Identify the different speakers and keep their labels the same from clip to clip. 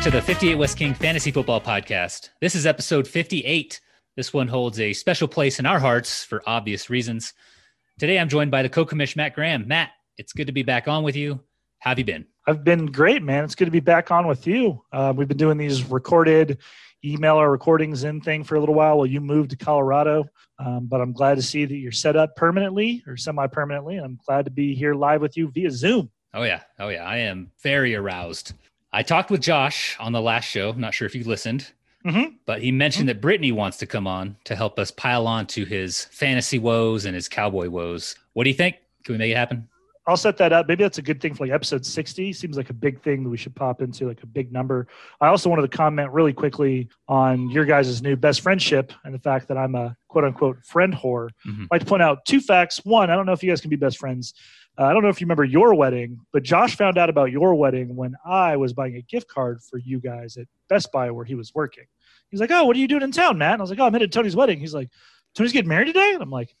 Speaker 1: Back to the 58 West King Fantasy Football Podcast. This is episode 58. This one holds a special place in our hearts for obvious reasons. Today I'm joined by the co-commish Matt Graham. Matt, it's good to be back on with you. How have you been?
Speaker 2: I've been great, man. It's good to be back on with you. Uh, we've been doing these recorded email our recordings in thing for a little while while you moved to Colorado. Um, but I'm glad to see that you're set up permanently or semi permanently. And I'm glad to be here live with you via Zoom.
Speaker 1: Oh, yeah. Oh, yeah. I am very aroused. I talked with Josh on the last show. I'm not sure if you listened,
Speaker 2: Mm-hmm.
Speaker 1: but he mentioned that Brittany wants to come on to help us pile on to his fantasy woes and his cowboy woes. What do you think? Can we make it happen?
Speaker 2: I'll set that up. Maybe that's a good thing for like episode 60. Seems like a big thing that we should pop into, like a big number. I also wanted to comment really quickly on your guys' new best friendship and the fact that I'm a quote unquote friend whore.
Speaker 1: Mhm.
Speaker 2: I'd like to point out two facts. One, I don't know if you guys can be best friends. Uh, I don't know if you remember your wedding, but Josh found out about your wedding when I was buying a gift card for you guys at Best Buy where he was working. He's like, Oh, what are you doing in town, Matt? And I was like, Oh, I'm headed to Tony's wedding. He's like, Tony's getting married today? And I'm like,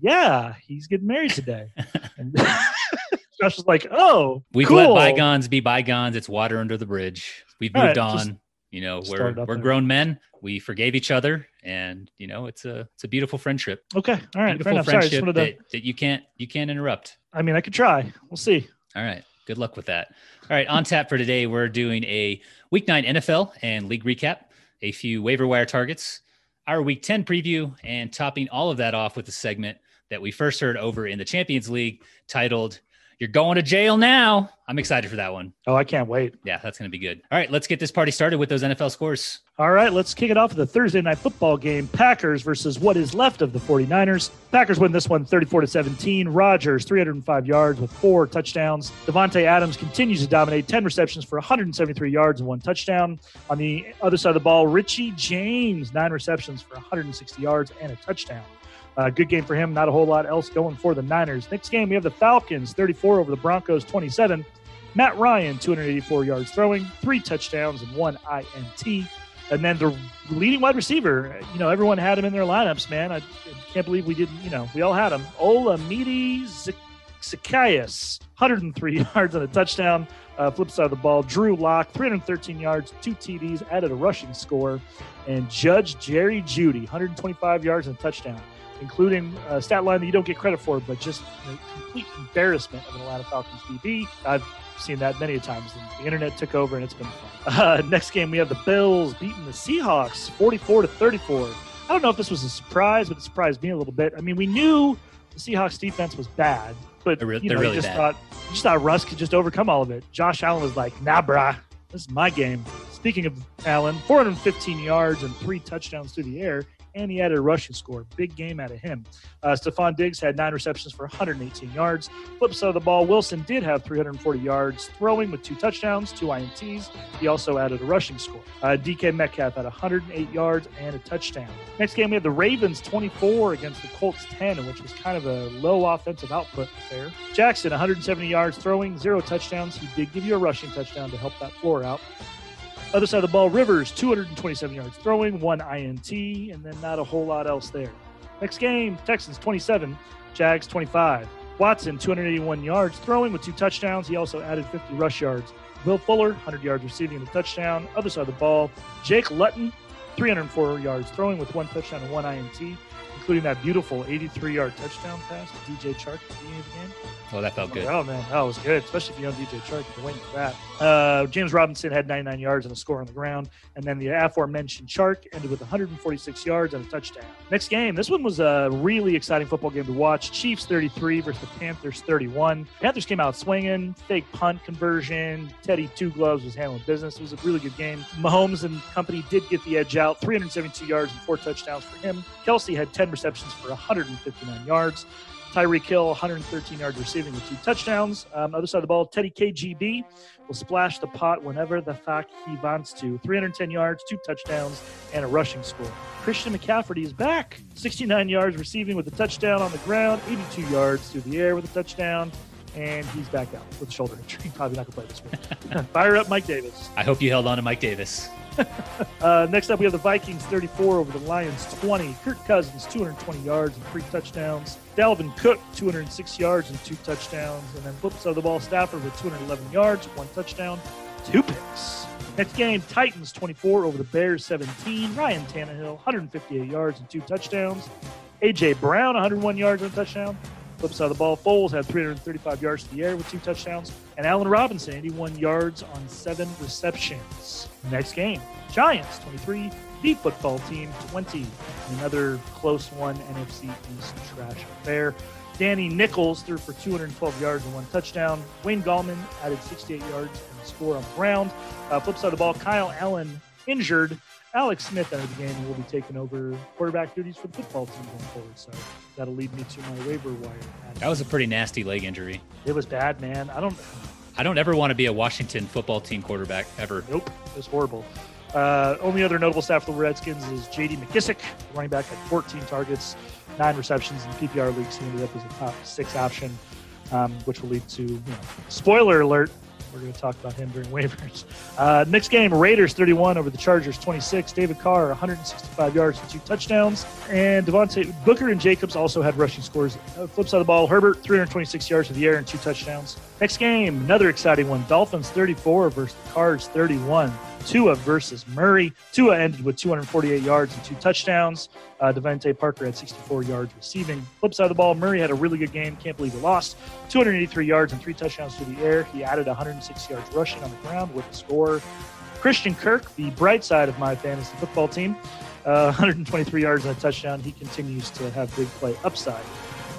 Speaker 2: Yeah, he's getting married today. and Josh was like, Oh,
Speaker 1: We've
Speaker 2: cool.
Speaker 1: let bygones be bygones. It's water under the bridge. We've
Speaker 2: All
Speaker 1: moved
Speaker 2: right, just
Speaker 1: on. You know, we're we're
Speaker 2: there.
Speaker 1: grown men. We forgave each other, and you know, it's a it's a beautiful friendship.
Speaker 2: Okay. All right.
Speaker 1: Beautiful.
Speaker 2: Sorry,
Speaker 1: friendship
Speaker 2: to,
Speaker 1: that, that you can't you can't interrupt.
Speaker 2: I mean, I could try. We'll see.
Speaker 1: All right. Good luck with that. All right. On tap for today, we're doing a week nine NFL and league recap, a few waiver wire targets, our week 10 preview, and topping all of that off with a segment that we first heard over in the Champions League titled, You're Going to Jail Now. I'm excited for that one.
Speaker 2: Oh, I can't wait.
Speaker 1: Yeah, that's going to be good. All right. Let's get this party started with those NFL scores.
Speaker 2: All right, let's kick it off with the Thursday night football game. Packers versus what is left of the 49ers. Packers win this one 34 to 17. Rodgers 305 yards with four touchdowns. Davante Adams continues to dominate 10 receptions for 173 yards and one touchdown. On the other side of the ball, Richie James, nine receptions for 160 yards and a touchdown. Uh, good game for him. Not a whole lot else going for the Niners. Next game, we have the Falcons 34 over the Broncos 27. Matt Ryan, 284 yards throwing, three touchdowns, and one INT. And then the leading wide receiver, you know, everyone had him in their lineups, man. I, can't believe we didn't, you know, we all had him. Ola Midi Zacchaeus, 103 yards and a touchdown. Uh, flip side of the ball, Drew Lock, 313 yards, two TDs, added a rushing score. And Judge Jerry Jeudy, 125 yards and a touchdown, including a stat line that you don't get credit for, but just a complete embarrassment of an Atlanta Falcons DB. I've seen that many a times. And the internet took over, and it's been fun. Uh, next game, we have the Bills beating the Seahawks, 44 to 34. I don't know if this was a surprise, but it surprised me a little bit. I mean, we knew the Seahawks defense was bad, but
Speaker 1: They're re-
Speaker 2: you know,
Speaker 1: really
Speaker 2: you just
Speaker 1: bad.
Speaker 2: thought you just thought Russ could just overcome all of it. Josh Allen was like, "Nah, brah, this is my game." Speaking of Allen, 415 yards and three touchdowns through the air, and he added a rushing score. Big game out of him. Uh, Stefon Diggs had nine receptions for 118 yards. Flip side of the ball, Wilson did have 340 yards throwing with two touchdowns, two INTs. He also added a rushing score. Uh, DK Metcalf had 108 yards and a touchdown. Next game, we had the Ravens 24 against the Colts 10, which was kind of a low offensive output there. Jackson, 170 yards throwing, zero touchdowns. He did give you a rushing touchdown to help that floor out. Other side of the ball, Rivers, 227 yards throwing, one INT, and then not a whole lot else there. Next game, Texans 27, Jags 25. Watson, 281 yards throwing with two touchdowns. He also added 50 rush yards. Will Fuller, 100 yards receiving and a touchdown. Other side of the ball, Jake Luton, 304 yards throwing with one touchdown and one INT, including that beautiful 83 yard touchdown pass to DJ Chark at the beginning of the game.
Speaker 1: Oh, that felt good.
Speaker 2: Oh man, that was good, especially if you own DJ Chark. You're waiting for that. Uh, James Robinson had 99 yards and a score on the ground, and then the aforementioned Chark ended with 146 yards and a touchdown. Next game, this one was a really exciting football game to watch. Chiefs 33 versus the Panthers 31. Panthers came out swinging, fake punt conversion. Teddy Two Gloves was handling business. It was a really good game. Mahomes and company did get the edge out, 372 yards and four touchdowns for him. Kelce had 10 receptions for 159 yards. Tyreek Hill, 113 yards receiving with two touchdowns. Um, other side of the ball, Teddy KGB will splash the pot whenever the fuck he wants to. 310 yards, two touchdowns, and a rushing score. Christian McCaffrey is back. 69 yards receiving with a touchdown on the ground, 82 yards through the air with a touchdown, and he's back out with a shoulder injury. Probably not going to play this week. Fire up Mike Davis.
Speaker 1: I hope you held on to Mike Davis.
Speaker 2: Uh, next up, we have the Vikings 34 over the Lions 20. Kirk Cousins, 220 yards and three touchdowns. Dalvin Cook, 206 yards and two touchdowns. And then flip side of the ball, Stafford with 211 yards, one touchdown, two picks. Next game, Titans 24 over the Bears 17. Ryan Tannehill, 158 yards and two touchdowns. A.J. Brown, 101 yards and a touchdown. Flip side of the ball, Foles had 335 yards to the air with two touchdowns. And Allen Robinson, 81 yards on seven receptions. Next game, Giants 23, the football team 20. Another close one, NFC East trash affair. Danny Nichols threw for 212 yards and one touchdown. Wayne Gallman added 68 yards and a score on the ground. Uh, flip side of the ball, Kyle Allen injured. Alex Smith out of the game and will be taking over quarterback duties for the football team going forward. So that'll lead me to my waiver wire.
Speaker 1: That was a pretty nasty leg injury.
Speaker 2: It was bad, man. I don't.
Speaker 1: I don't ever want to be a Washington football team quarterback ever.
Speaker 2: Nope, it was horrible. Uh, only other notable staff for the Redskins is J.D. McKissic, running back, had 14 targets, nine receptions in PPR leagues. He ended up as a top six option, um, which will lead to you know, spoiler alert we're going to talk about him during waivers. Uh, next game, Raiders 31 over the Chargers 26. David Carr 165 yards and two touchdowns. And Devontae Booker and Jacobs also had rushing scores. Uh, flip side of the ball, Herbert 326 yards to the air and two touchdowns. Next game, another exciting one. Dolphins 34 versus the Cards 31. Tua versus Murray. Tua ended with 248 yards and two touchdowns. Uh, DeVante Parker had 64 yards receiving. Flip side of the ball, Murray had a really good game. Can't believe he lost. 283 yards and three touchdowns through the air. He added 106 yards rushing on the ground with a score. Christian Kirk, the bright side of my fantasy football team, uh, 123 yards and a touchdown. He continues to have big play upside.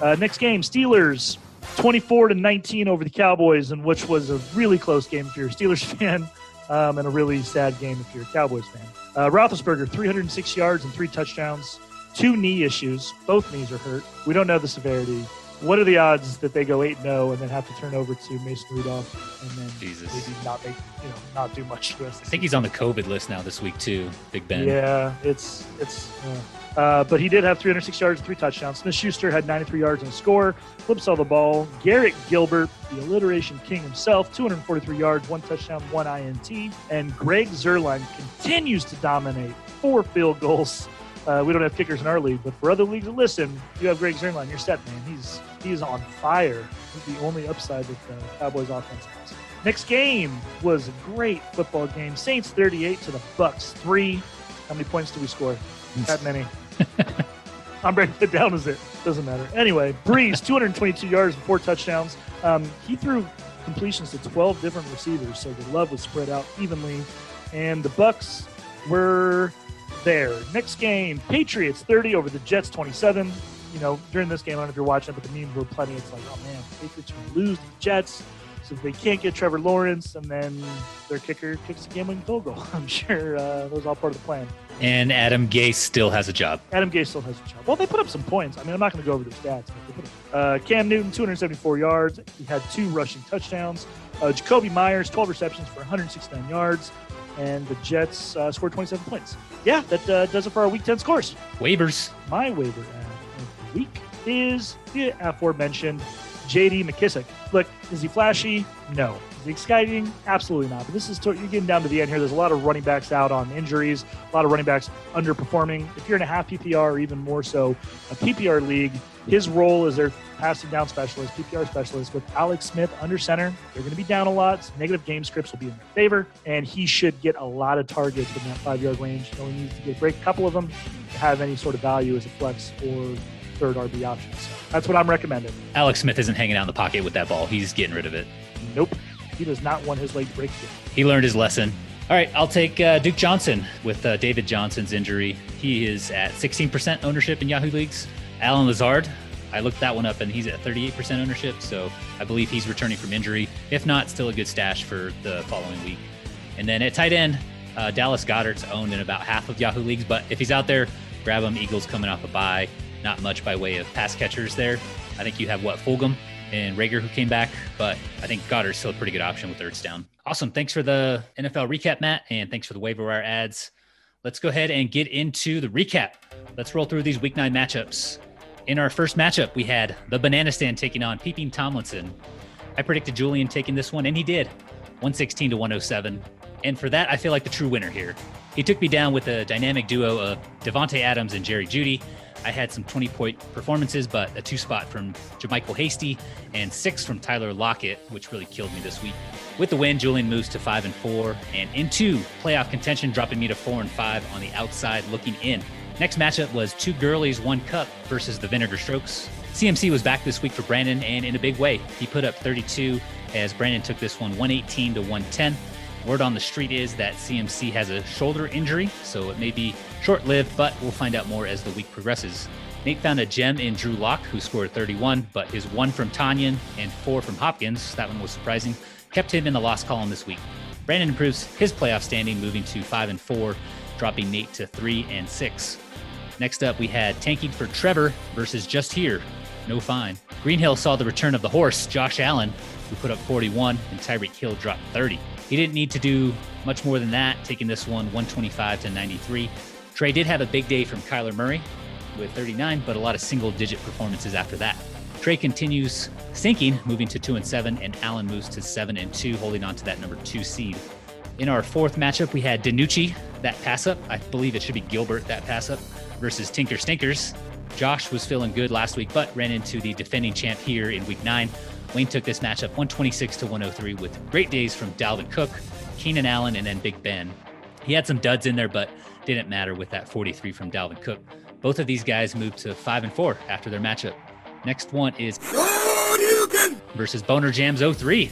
Speaker 2: Uh, next game, Steelers 24 to 19 over the Cowboys, and which was a really close game if you're a Steelers fan um, and a really sad game if you're a Cowboys fan. Uh, Roethlisberger, 306 yards and three touchdowns, two knee issues. Both knees are hurt. We don't know the severity. What are the odds that they go 8 0 and then have to turn over to Mason Rudolph and then
Speaker 1: Jesus.
Speaker 2: maybe not make, you know, not do much the rest
Speaker 1: I think he's on the COVID list now this week too, Big Ben.
Speaker 2: yeah, it's it's. Uh, uh, but he did have 306 yards and three touchdowns. Smith Schuster had 93 yards and a score. Flips all the ball. Garrett Gilbert, the alliteration king himself, 243 yards, one touchdown, one INT. And Greg Zuerlein continues to dominate. Four field goals. Uh, we don't have kickers in our league, but for other leagues that listen, you have Greg Zuerlein. You're set, man. He's he's on fire. He's the only upside that the Cowboys offense has. Next game was a great football game. Saints 38 to the Bucks 3. How many points do we score? That many. I'm breaking it down as it doesn't matter. Anyway, Brees 222 yards and four touchdowns. Um, he threw completions to 12 different receivers, so the love was spread out evenly. And the Bucks were there. Next game, Patriots 30 over the Jets 27. You know, during this game, I don't know if you're watching, but the memes were plenty. It's like, oh man, Patriots are going to lose the Jets. So they can't get Trevor Lawrence, and then their kicker kicks a game-winning field goal. I'm sure uh, that was all part of the plan.
Speaker 1: And Adam Gase still has a job.
Speaker 2: Adam Gase still has a job. Well, they put up some points. I mean, I'm not going to go over their stats, but they put up. Uh, Cam Newton, 274 yards. He had two rushing touchdowns. Uh, Jakobi Meyers, 12 receptions for 169 yards. And the Jets uh, scored 27 points. Yeah, that uh, does it for our Week 10 scores.
Speaker 1: Waivers.
Speaker 2: My waiver ad of the week is the aforementioned J.D. McKissic. Look, is he flashy? No. Is he exciting? Absolutely not. But this is you're getting down to the end here. There's a lot of running backs out on injuries, a lot of running backs underperforming. If you're in a half PPR or even more so a PPR league, his role is their passing down specialist, PPR specialist with Alex Smith under center. They're going to be down a lot. So negative game scripts will be in their favor, and he should get a lot of targets in that five yard range. He only needs to get break a couple of them to have any sort of value as a flex or third RB option. So that's what I'm recommending.
Speaker 1: Alex Smith isn't hanging out in the pocket with that ball. He's getting rid of it.
Speaker 2: Nope. He does not want his late break again.
Speaker 1: He learned his lesson. All right, I'll take uh, Duke Johnson with uh, David Johnson's injury. He is at 16% ownership in Yahoo leagues. Allen Lazard, I looked that one up and he's at 38% ownership, so I believe he's returning from injury. If not, still a good stash for the following week. And then at tight end, uh, Dallas Goedert's owned in about half of Yahoo leagues, but if he's out there, grab him. Eagles coming off a bye. Not much by way of pass catchers there. I think you have what Fulgham and Reagor who came back, but I think Goedert's still a pretty good option with Ertz down. Awesome. Thanks for the NFL recap, Matt, and thanks for the waiver wire ads. Let's go ahead and get into the recap. Let's roll through these week nine matchups. In our first matchup, we had the Banana Stand taking on Peeping Tomlinson. I predicted Julian taking this one, and he did 116 to 107. And for that, I feel like the true winner here. He took me down with a dynamic duo of Davante Adams and Jerry Jeudy. I had some 20 point performances, but a two spot from JaMycal Hasty and six from Tyler Lockett, which really killed me this week. With the win, Julian moves to five and four and into playoff contention, dropping me to four and five on the outside looking in. Next matchup was two girlies, one cup versus the Vinegar Strokes. CMC was back this week for Brandon and in a big way. He put up 32 as Brandon took this one 118 to 110. Word on the street is that CMC has a shoulder injury, so it may be short lived, but we'll find out more as the week progresses. Nate found a gem in Drew Lock, who scored 31, but his one from Tanyan and four from Hopkins, that one was surprising, kept him in the loss column this week. Brandon improves his playoff standing, moving to 5 and 4, dropping Nate to 3 and 6. Next up, we had tanking for Trevor versus Just Here. No fine. Greenhill saw the return of the horse, Josh Allen, who put up 41, and Tyreek Hill dropped 30. He didn't need to do much more than that, taking this one 125 to 93. Trey did have a big day from Kyler Murray with 39, but a lot of single digit performances after that. Trey continues sinking, moving to 2 and 7, and Allen moves to 7 and 2, holding on to that number 2 seed. In our fourth matchup, we had DiNucci, that pass up. I believe it should be Gilbert, that pass up, versus Tinker Stinkers. Josh was feeling good last week, but ran into the defending champ here in week nine. Wayne took this matchup 126 to 103 with great days from Dalvin Cook, Keenan Allen, and then Big Ben. He had some duds in there, but didn't matter with that 43 from Dalvin Cook. Both of these guys moved to 5 and 4 after their matchup. Next one is versus Boner Jams 03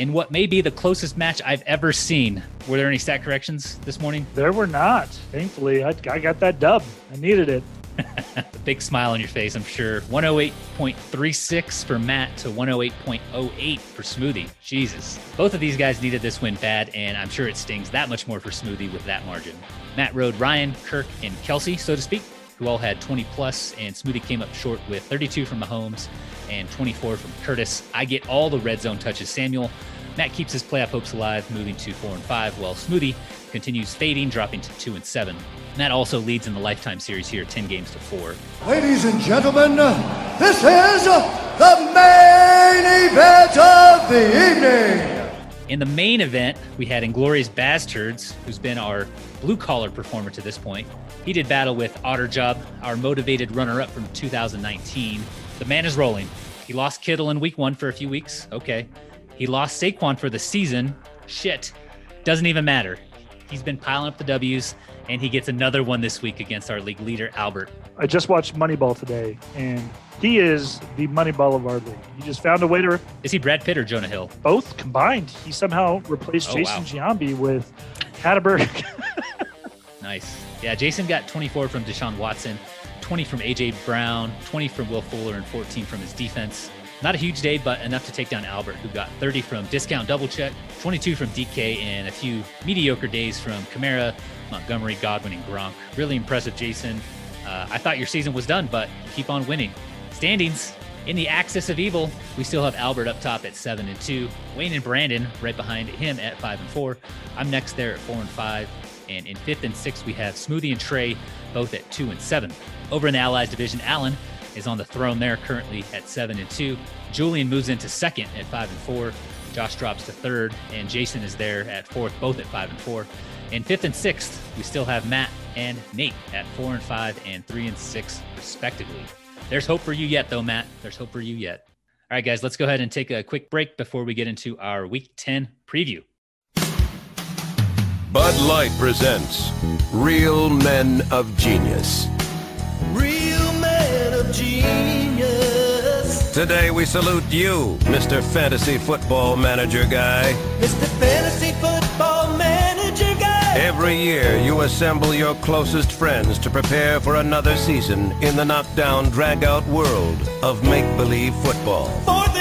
Speaker 1: in what may be the closest match I've ever seen. Were there any stat corrections this morning?
Speaker 2: There were not. Thankfully, I, I got that dub. I needed it.
Speaker 1: A big smile on your face, I'm sure. 108.36 for Matt to 108.08 for Smoothie. Jesus. Both of these guys needed this win bad, and I'm sure it stings that much more for Smoothie with that margin. Matt rode Ryan, Kirk, and Kelce, so to speak, who all had 20 plus, and Smoothie came up short with 32 from Mahomes and 24 from Curtis. I get all the red zone touches. Samuel Matt keeps his playoff hopes alive, moving to four and five, while Smoothie continues fading, dropping to two and seven. Matt also leads in the lifetime series here, 10 games to four.
Speaker 3: Ladies and gentlemen, this is the main event of the evening.
Speaker 1: In the main event, we had Inglorious Bastards, who's been our blue collar performer to this point. He did battle with Otterjob, our motivated runner up from 2019. The man is rolling. He lost Kittle in week one for a few weeks. Okay. He lost Saquon for the season. Shit. Doesn't even matter. He's been piling up the W's, and he gets another one this week against our league leader, Albert.
Speaker 2: I just watched Moneyball today, and he is the Moneyball of our league. He just found a way to.
Speaker 1: Is he Brad Pitt or Jonah Hill?
Speaker 2: Both combined. He somehow replaced
Speaker 1: Oh,
Speaker 2: Jason
Speaker 1: wow.
Speaker 2: Giambi with Hatteberg.
Speaker 1: Nice. Yeah, Jason got 24 from Deshaun Watson, 20 from AJ Brown, 20 from Will Fuller, and 14 from his defense. Not a huge day, but enough to take down Albert, who got 30 from Discount Double Check, 22 from DK, and a few mediocre days from Kamara, Montgomery, Godwin, and Gronk. Really impressive, Jason. Uh, I thought your season was done, but keep on winning. Standings in the axis of evil, we still have Albert up top at seven and two, Wayne and Brandon right behind him at five and four. I'm next there at four and five, and in fifth and sixth we have Smoothie and Trey both at two and seven. Over in the Allies division, Allen is on the throne there currently at seven and two. Julian moves into second at five and four. Josh drops to third, and Jason is there at fourth, both at five and four. In fifth and sixth, we still have Matt and Nate at four and five and three and six, respectively. There's hope for you yet, though, Matt. There's hope for you yet. All right, guys, let's go ahead and take a quick break before we get into our week 10 preview.
Speaker 4: Bud Light presents Real Men of Genius.
Speaker 5: Real man of genius.
Speaker 4: Today we salute you, Mr. Fantasy Football Manager Guy.
Speaker 5: Mr. Fantasy Football Manager Guy.
Speaker 4: Every year you assemble your closest friends to prepare for another season in the knockdown, drag-out world of make-believe football.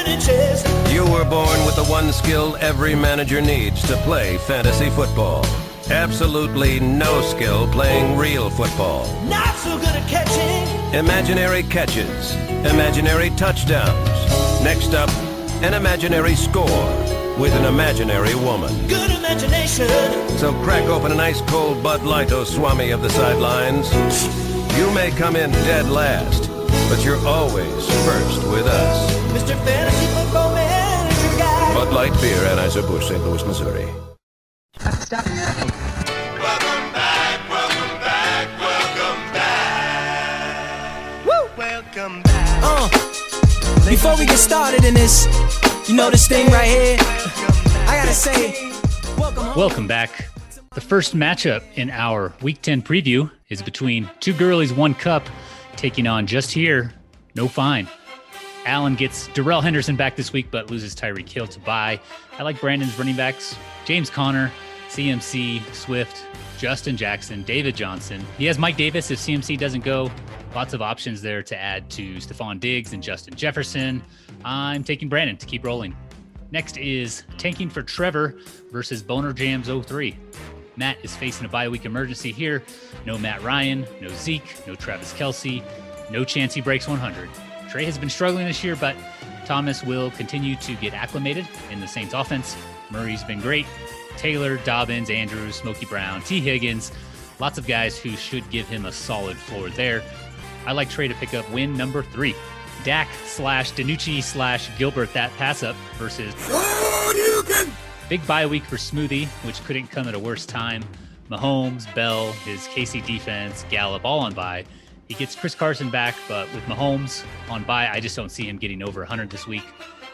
Speaker 4: You were born with the one skill every manager needs to play fantasy football. Absolutely no skill playing real football.
Speaker 5: Not so good at catching.
Speaker 4: Imaginary catches, imaginary touchdowns. Next up, an imaginary score with an imaginary woman.
Speaker 5: Good imagination.
Speaker 4: So crack open an ice cold Bud Light, oh Swami of the sidelines. You may come in dead last, but you're always first with us.
Speaker 5: Mr. Fantasy Football Manager Guy.
Speaker 4: Bud Light Beer, Anheuser-Busch, St. Louis, Missouri.
Speaker 6: Stop. Welcome back, welcome back, welcome back. Woo! Welcome
Speaker 7: back.
Speaker 6: Uh,
Speaker 5: before we get started in this, you know this thing right here. I gotta say, welcome. home.
Speaker 1: Welcome back. The first matchup in our Week 10 preview is between two girlies, one cup, taking on just here, no fine. Allen gets Darrell Henderson back this week, but loses Tyreek Hill to buy. I like Brandon's running backs James Conner, CMC, Swift, Justin Jackson, David Johnson. He has Mike Davis if CMC doesn't go. Lots of options there to add to Stefon Diggs and Justin Jefferson. I'm taking Brandon to keep rolling. Next is tanking for Trevor versus Boner Jams 03. Matt is facing a bye week emergency here. No Matt Ryan, no Zeke, no Travis Kelce, no chance he breaks 100. Trey has been struggling this year, but Thomas will continue to get acclimated in the Saints offense. Murray's been great. Taylor, Dobbins, Andrews, Smokey Brown, Tee Higgins, lots of guys who should give him a solid floor there. I like Trey to pick up win number three. Dak slash DiNucci slash Gilbert that pass up versus Big bye week for Smoothie, which couldn't come at a worse time. Mahomes, Bell, his KC defense, Gallup, all on bye. He gets Chris Carson back, but with Mahomes on bye, I just don't see him getting over 100 this week.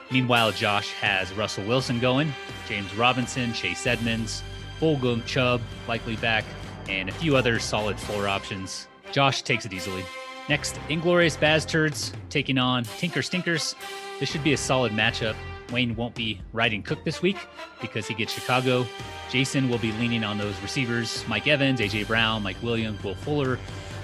Speaker 1: Meanwhile, Josh has Russell Wilson going, James Robinson, Chase Edmonds, Fulgham, Chubb, likely back, and a few other solid floor options. Josh takes it easily. Next, Inglorious Baz Turds taking on Tinker Stinkers. This should be a solid matchup. Wayne won't be riding Cook this week because he gets Chicago. Jason will be leaning on those receivers Mike Evans, AJ Brown, Mike Williams, Will Fuller,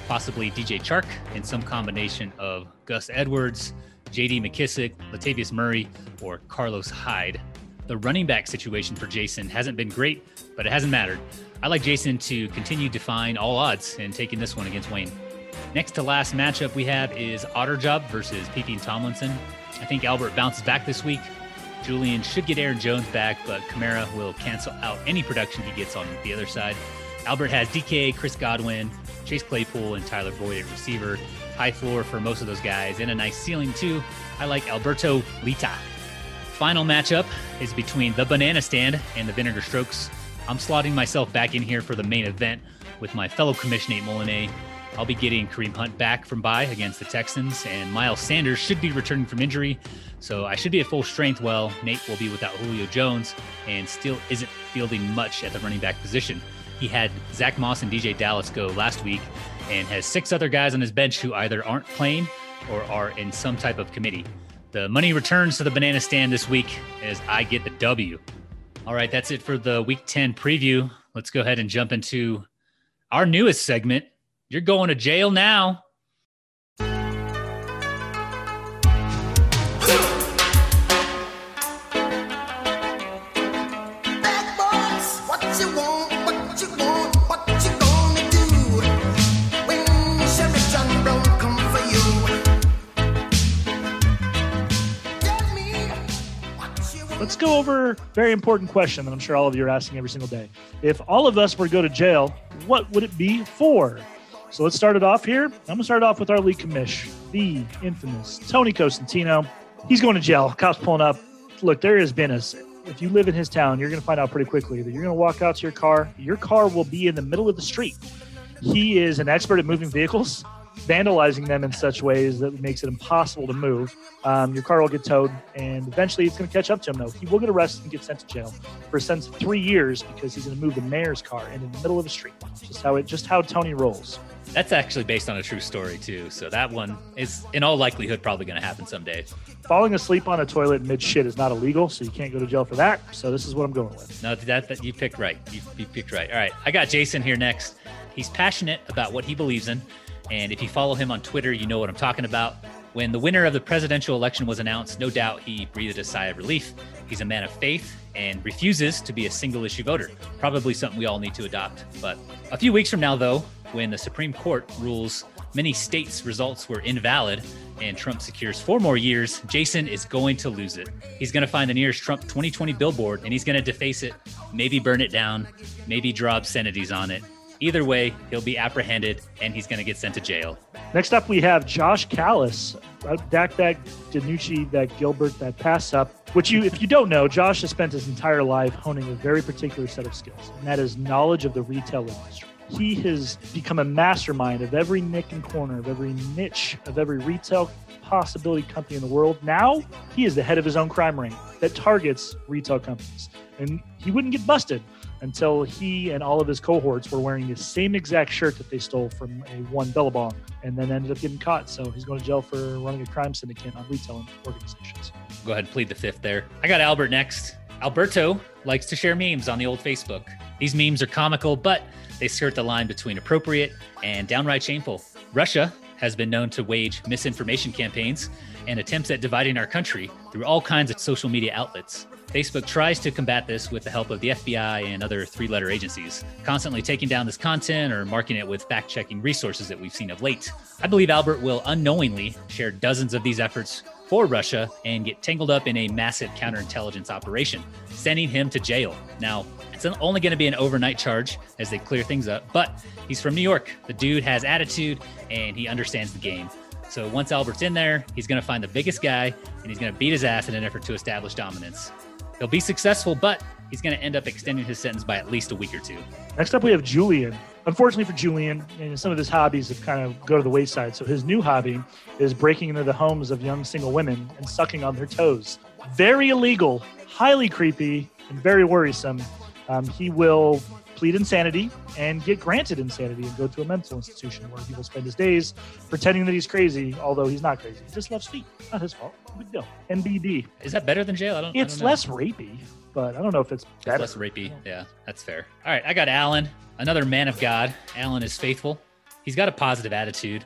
Speaker 1: possibly DJ Chark, and some combination of Gus Edwards, JD McKissic, Latavius Murray, or Carlos Hyde. The running back situation for Jason hasn't been great, but it hasn't mattered. I like Jason to continue defying all odds and taking this one against Wayne. Next to last matchup we have is Otterjob versus PP Tomlinson. I think Albert bounces back this week. Julian should get Aaron Jones back, but Kamara will cancel out any production he gets on the other side. Albert has DK, Chris Godwin, Chase Claypool, and Tyler Boyd at receiver. High floor for most of those guys, and a nice ceiling too. I like Alberto Lita. Final matchup is between the Banana Stand and the Vinegar Strokes. I'm slotting myself back in here for the main event with my fellow commission Nate Molinet. I'll be getting Kareem Hunt back from bye against the Texans, and Miles Sanders should be returning from injury. So I should be at full strength. Well, Nate will be without Julio Jones and still isn't fielding much at the running back position. He had Zach Moss and DeeJay Dallas go last week and has six other guys on his bench who either aren't playing or are in some type of committee. The money returns to the banana stand this week as I get the W. All right, that's it for the week 10 preview. Let's go ahead and jump into our newest segment. You're going to jail now.
Speaker 2: Go over very important question that I'm sure all of you are asking every single day. If all of us were to go to jail, what would it be for? So let's start it off here. I'm going to start off with our league commish, the infamous Tony Cosentino. He's going to jail. Cops pulling up. Look, there has been a. If you live in his town, you're going to find out pretty quickly that you're going to walk out to your car. Your car will be in the middle of the street. He is an expert at moving vehicles, vandalizing them in such ways that makes it impossible to move. Um, your car will get towed, and eventually it's going to catch up to him. Though he will get arrested and get sent to jail for a sentence of three years because he's going to move the mayor's car in the middle of the street. Just how it, just how Tony rolls.
Speaker 1: That's actually based on a true story, too. So that one is, in all likelihood, probably going to happen someday.
Speaker 2: Falling asleep on a toilet mid shit is not illegal, so you can't go to jail for that. So this is what I'm going with.
Speaker 1: No, that, that you picked right. You, you picked right. All right, I got Jason here next. He's passionate about what he believes in, and if you follow him on Twitter, you know what I'm talking about. When the winner of the presidential election was announced, no doubt he breathed a sigh of relief. He's a man of faith and refuses to be a single issue voter. Probably something we all need to adopt. But a few weeks from now, though, when the Supreme Court rules many states' results were invalid and Trump secures four more years, Jason is going to lose it. He's going to find the nearest Trump 2020 billboard and he's going to deface it, maybe burn it down, maybe draw obscenities on it. Either way, he'll be apprehended and he's going to get sent to jail.
Speaker 2: Next up, we have Josh Callis. Uh, Dak, that DiNucci, that Gilbert, that pass up. Which you, if you don't know, Josh has spent his entire life honing a very particular set of skills, and that is knowledge of the retail industry. He has become a mastermind of every nick and corner, of every niche, of every retail possibility company in the world. Now he is the head of his own crime ring that targets retail companies. And he wouldn't get busted until he and all of his cohorts were wearing the same exact shirt that they stole from a one Billabong and then ended up getting caught. So he's going to jail for running a crime syndicate on retail organizations.
Speaker 1: Go ahead and plead the fifth there. I got Albert next. Alberto likes to share memes on the old Facebook. These memes are comical, but they skirt the line between appropriate and downright shameful. Russia has been known to wage misinformation campaigns and attempts at dividing our country through all kinds of social media outlets. Facebook tries to combat this with the help of the FBI and other three letter agencies, constantly taking down this content or marking it with fact checking resources that we've seen of late. I believe Albert will unknowingly share dozens of these efforts for Russia and get tangled up in a massive counterintelligence operation, sending him to jail. Now, it's only going to be an overnight charge as they clear things up, but he's from New York. The dude has attitude and he understands the game. So once Albert's in there, he's going to find the biggest guy and he's going to beat his ass in an effort to establish dominance. He'll be successful, but he's going to end up extending his sentence by at least a week or two.
Speaker 2: Next up, we have Julian. Unfortunately for Julian, and some of his hobbies have kind of go to the wayside. So his new hobby is breaking into the homes of young single women and sucking on their toes. Very illegal, highly creepy, and very worrisome. Um, he will plead insanity and get granted insanity and go to a mental institution where he will spend his days pretending that he's crazy, although he's not crazy. He just loves feet. Not his fault. Big deal. NBD.
Speaker 1: Is that better than jail? I don't. I
Speaker 2: It's
Speaker 1: don't know.
Speaker 2: less rapey, but I don't know if it's
Speaker 1: It's
Speaker 2: better.
Speaker 1: less rapey. Yeah, that's fair. All right, I got Alan, another man of God. Alan is faithful. He's got a positive attitude,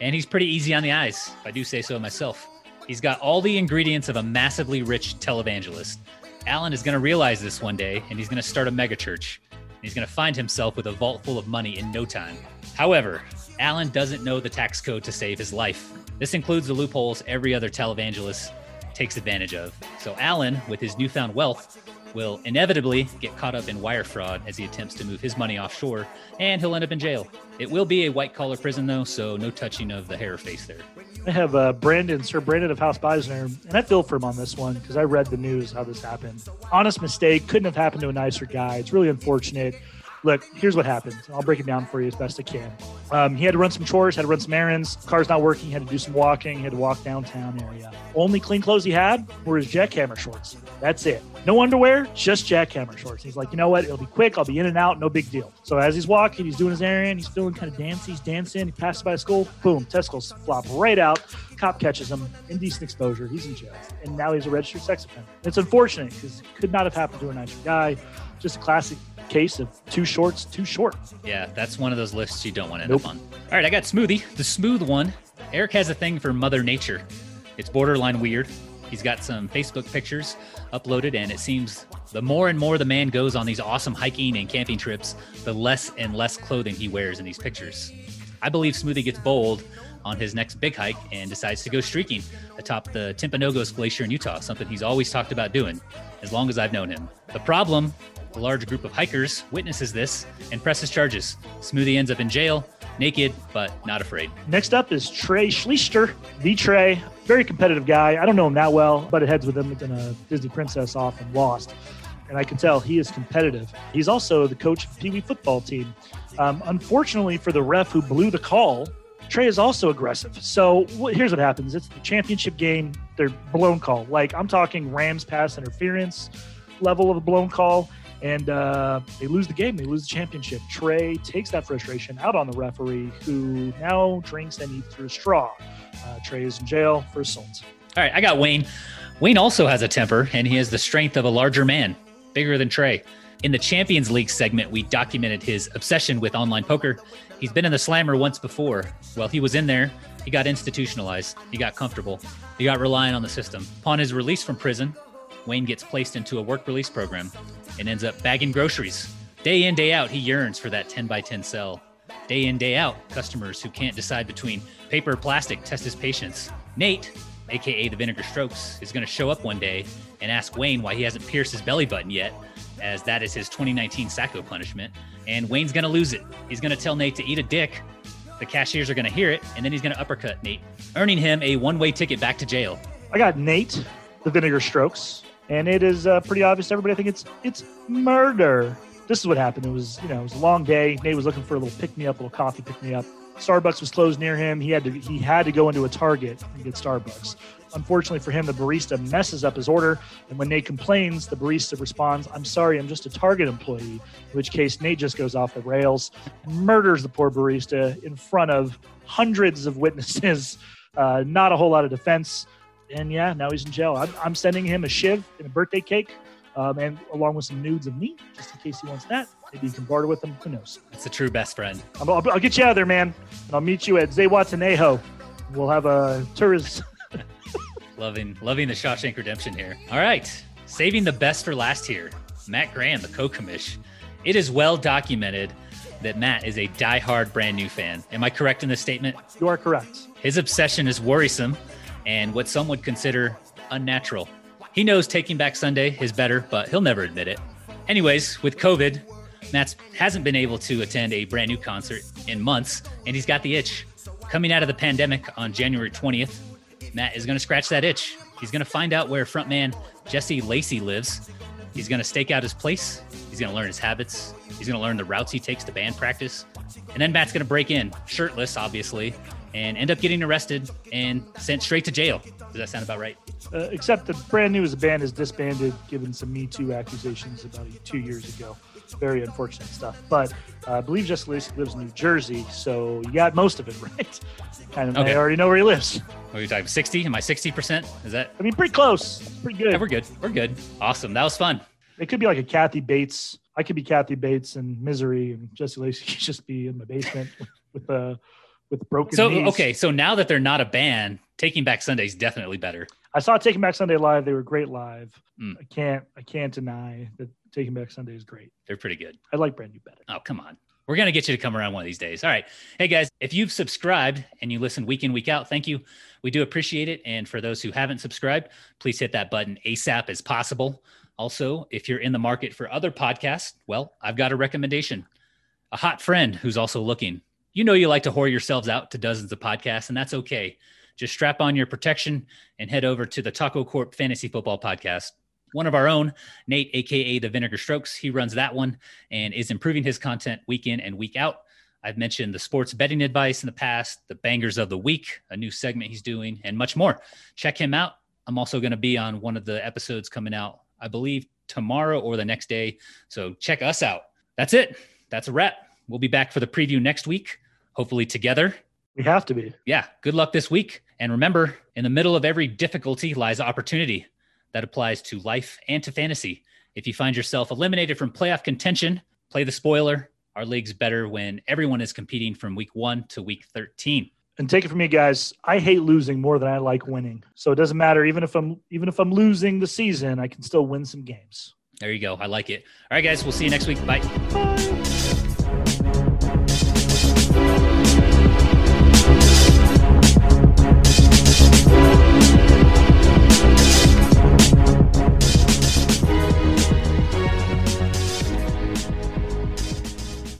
Speaker 1: and he's pretty easy on the eyes, if I do say so myself. He's got all the ingredients of a massively rich televangelist. Alan is going to realize this one day, and he's going to start a megachurch. He's going to find himself with a vault full of money in no time. However, Alan doesn't know the tax code to save his life. This includes the loopholes every other televangelist takes advantage of. So Alan, with his newfound wealth, will inevitably get caught up in wire fraud as he attempts to move his money offshore, and he'll end up in jail. It will be a white collar prison though, so no touching of the hair or face there.
Speaker 2: I have uh, Brandon, Sir Brandon of House Beisner, and I feel for him on this one because I read the news how this happened. Honest mistake, couldn't have happened to a nicer guy. It's really unfortunate. Look, here's what happened. I'll break it down for you as best I can. Um, he had to run some chores, had to run some errands. Car's not working. Had to do some walking. He had to walk downtown area. Only clean clothes he had were his jackhammer shorts. That's it. No underwear, just jackhammer shorts. He's like, you know what? It'll be quick. I'll be in and out. No big deal. So as he's walking, he's doing his errand. He's feeling kind of dancy. He's dancing. He passes by a school. Boom. Testicles flop right out. Cop catches him. Indecent exposure. He's in jail. And now he's a registered sex offender. It's unfortunate because it could not have happened to a nicer guy. Just a classic case of two shorts, too short.
Speaker 1: Yeah, that's one of those lists you don't want to end
Speaker 2: Nope.
Speaker 1: up on. All right, I got Smoothie, the smooth one. Eric has a thing for Mother Nature. It's borderline weird. He's got some Facebook pictures uploaded, and it seems the more and more the man goes on these awesome hiking and camping trips, the less and less clothing he wears in these pictures. I believe Smoothie gets bold on his next big hike and decides to go streaking atop the Timpanogos Glacier in Utah, something he's always talked about doing as long as I've known him. The problem a large group of hikers witnesses this and presses charges. Smoothie ends up in jail, naked but not afraid.
Speaker 2: Next up is Trey Schleister, the Trey. Very competitive guy. I don't know him that well, but it heads with him in a Disney Princess off and lost. And I can tell he is competitive. He's also the coach of the Pee Wee football team. Um, unfortunately for the ref who blew the call, Trey is also aggressive. So wh- here's what happens it's the championship game. They're blown call. Like I'm talking Rams pass interference level of a blown call. And uh, they lose the game. They lose the championship. Trey takes that frustration out on the referee, who now drinks and eats through a straw. Uh, Trey is in jail for assault.
Speaker 1: All right, I got Wayne. Wayne also has a temper, and he has the strength of a larger man, bigger than Trey. In the Champions League segment, we documented his obsession with online poker. He's been in the slammer once before. While he was in there, he got institutionalized. He got comfortable. He got reliant on the system. Upon his release from prison, Wayne gets placed into a work release program and ends up bagging groceries. Day in, day out, he yearns for that 10 by 10 cell. Day in, day out, customers who can't decide between paper or plastic test his patience. Nate, aka the Vinegar Strokes, is going to show up one day and ask Wayne why he hasn't pierced his belly button yet, as that is his 2019 Sacko punishment. And Wayne's going to lose it. He's going to tell Nate to eat a dick. The cashiers are going to hear it, and then he's going to uppercut Nate, earning him a one way ticket back to jail.
Speaker 2: I got Nate, the Vinegar Strokes, and it is uh, pretty obvious to everybody. I think it's it's murder. this is what happened. It was, you know, it was a long day. Nate was looking for a little pick me up, a little coffee pick me up. Starbucks was closed near him. He had to he had to go into a Target and get Starbucks. Unfortunately for him, the barista messes up his order, and when Nate complains, the barista responds, "I'm sorry, I'm just a Target employee." In which case, Nate just goes off the rails, murders the poor barista in front of hundreds of witnesses. Uh, not a whole lot of defense, and yeah, now he's in jail. I'm, I'm sending him a shiv and a birthday cake, um, and along with some nudes of me, just in case he wants that. Maybe you can barter with them. Who knows?
Speaker 1: It's the true best friend.
Speaker 2: I'll, I'll, I'll get you out of there, man. And I'll meet you at Zihuatanejo. We'll have a tourist.
Speaker 1: Loving, loving the Shawshank Redemption here. All right, saving the best for last here. Matt Graham, the co-commish. It is well documented that Matt is a diehard brand new fan. Am I correct in this statement?
Speaker 2: You are correct.
Speaker 1: His obsession is worrisome and what some would consider unnatural. He knows Taking Back Sunday is better, but he'll never admit it. Anyways, with COVID, Matt hasn't been able to attend a brand new concert in months, and he's got the itch. Coming out of the pandemic on January 20th, Matt is going to scratch that itch. He's going to find out where frontman Jesse Lacey lives. He's going to stake out his place. He's going to learn his habits. He's going to learn the routes he takes to band practice. And then Matt's going to break in, shirtless, obviously, and end up getting arrested and sent straight to jail. Does that sound about right?
Speaker 2: Uh, except that brand new as a band is disbanded, given some Me Too accusations about two years ago. Very unfortunate stuff. But uh, I believe Jesse Lacey lives in New Jersey, so you got most of it right. Kind of,
Speaker 1: Okay.
Speaker 2: I already know where he lives.
Speaker 1: What are you talking? 60? Am I 60%? Is that?
Speaker 2: I mean, pretty close. Pretty good.
Speaker 1: Yeah, we're good. We're good. Awesome. That was fun.
Speaker 2: It could be like a Kathy Bates. I could be Kathy Bates and Misery, and Jesse Lacey could just be in my basement with uh, with broken
Speaker 1: So,
Speaker 2: knees.
Speaker 1: okay. So now that they're not a band, Taking Back Sunday is definitely better.
Speaker 2: I saw Taking Back Sunday live. They were great live.
Speaker 1: Mm.
Speaker 2: I can't I can't deny that Taking Back Sunday is great.
Speaker 1: They're pretty good.
Speaker 2: I like Brand New better.
Speaker 1: Oh, come on. We're going to get you to come around one of these days. All right. Hey, guys, if you've subscribed and you listen week in, week out, thank you. We do appreciate it. And for those who haven't subscribed, please hit that button ASAP as possible. Also, if you're in the market for other podcasts, well, I've got a recommendation. A hot friend who's also looking. You know, you like to whore yourselves out to dozens of podcasts, and that's okay. Just strap on your protection and head over to the TacoCorp Fantasy Football Podcast. One of our own, Nate, aka the Vinegar Strokes, he runs that one and is improving his content week in and week out. I've mentioned the sports betting advice in the past, the bangers of the week, a new segment he's doing, and much more. Check him out. I'm also going to be on one of the episodes coming out, I believe, tomorrow or the next day. So check us out. That's it. That's a wrap. We'll be back for the preview next week, hopefully together.
Speaker 2: We have to be.
Speaker 1: Yeah, good luck this week. And remember, in the middle of every difficulty lies opportunity. That applies to life and to fantasy. If you find yourself eliminated from playoff contention, play the spoiler. Our league's better when everyone is competing from week one to week 13.
Speaker 2: And take it from me, guys. I hate losing more than I like winning. So it doesn't matter. Even if I'm even if I'm losing the season, I can still win some games.
Speaker 1: There you go. I like it. All right, guys, we'll see you next week. Bye.
Speaker 2: Bye.